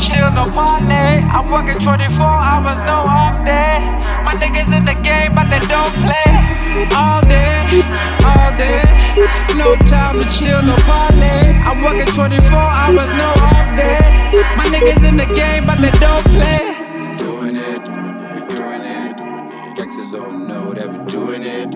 chill, no parlay. I'm working 24 hours, no off day. My niggas in the game, but they don't play. All day, all day. No time to chill, no parlay. I'm working 24 hours, no off day. My niggas in the game, but they don't play. Doing it, doing it. Gangsters all know that we doing it.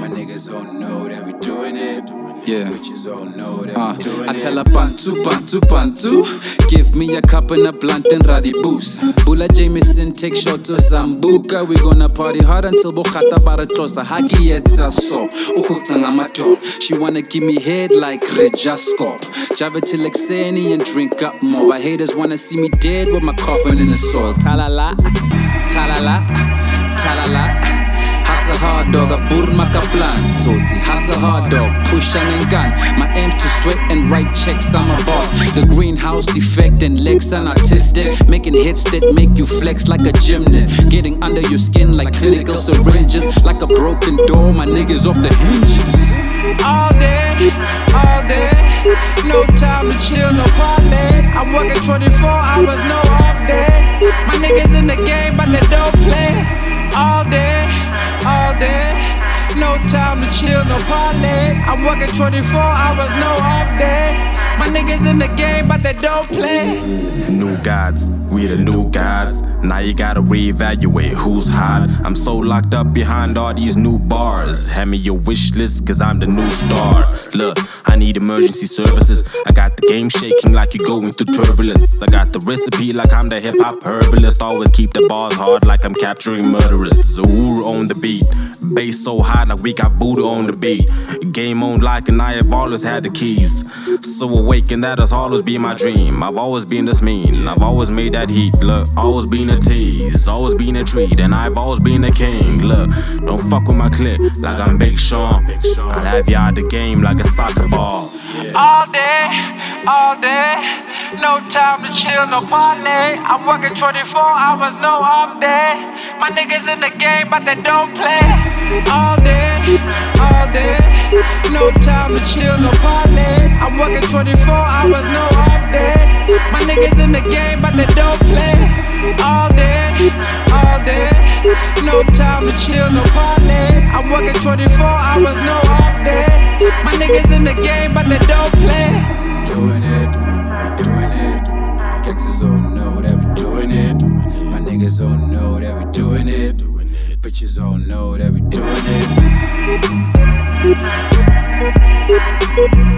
My niggas all know that we doing it. Yeah. Bitches all know that Uh, I tell her pantu, pantu, pantu. Give me a cup and a blunt and boost. Bula Jameson, take shot to Sambuca. We gonna party hard until Bokhata Baratlosa. Haki yetsa so. Ukutanga mato. She wanna give me head like Rejaskop. Java till Exeni and drink up more. My haters wanna see me dead with my coffin in the soil. Talala, talala, talala. Hustle hard dog, a burma kaplan Toti, hustle hard dog, push and gun. My aim to sweat and write checks, I'm a boss. The greenhouse effect and legs are artistic. Making hits that make you flex like a gymnast. Getting under your skin like clinical syringes. Like a broken door, my niggas off the hinges. All day, all day. No time to chill, no parlay. I'm working 24 hours, no No time to chill, no parlay. I'm working 24 hours, no off day. My niggas in the game, but they don't play. New gods, we the new gods. Now you gotta reevaluate who's hot. I'm so locked up behind all these new bars. Hand me your wish list, cause I'm the new star. Look, I need emergency services. I got the game shaking like you're going through turbulence. I got the recipe like I'm the hip hop herbalist. Always keep the bars hard like I'm capturing murderers. Uhuru on the beat. Bass so like we got voodoo on the beat. Game on like and I have always had the keys. So awaken that has always been my dream. I've always been this mean. I've always made that heat. Look, always been a tease. Always been a treat. And I've always been a king. Look, don't fuck with my clip like I'm Big Sean. I'll have you out the game like a soccer ball. All day, all day. No time to chill, no parlay. I'm working 24 hours, no off day. My niggas in the game, but they don't play. All day, all day. No time to chill, no parlay. I'm working 24 hours, no off day. My niggas in the game, but they don't play. All day, all day. No time to chill, no parlay. I'm working 24 hours, no off day. My niggas in the game, but they don't play. doing it, doing it. Gangsters all know that we doing it. My niggas all know that we doing it. Bitches all know that we doing it.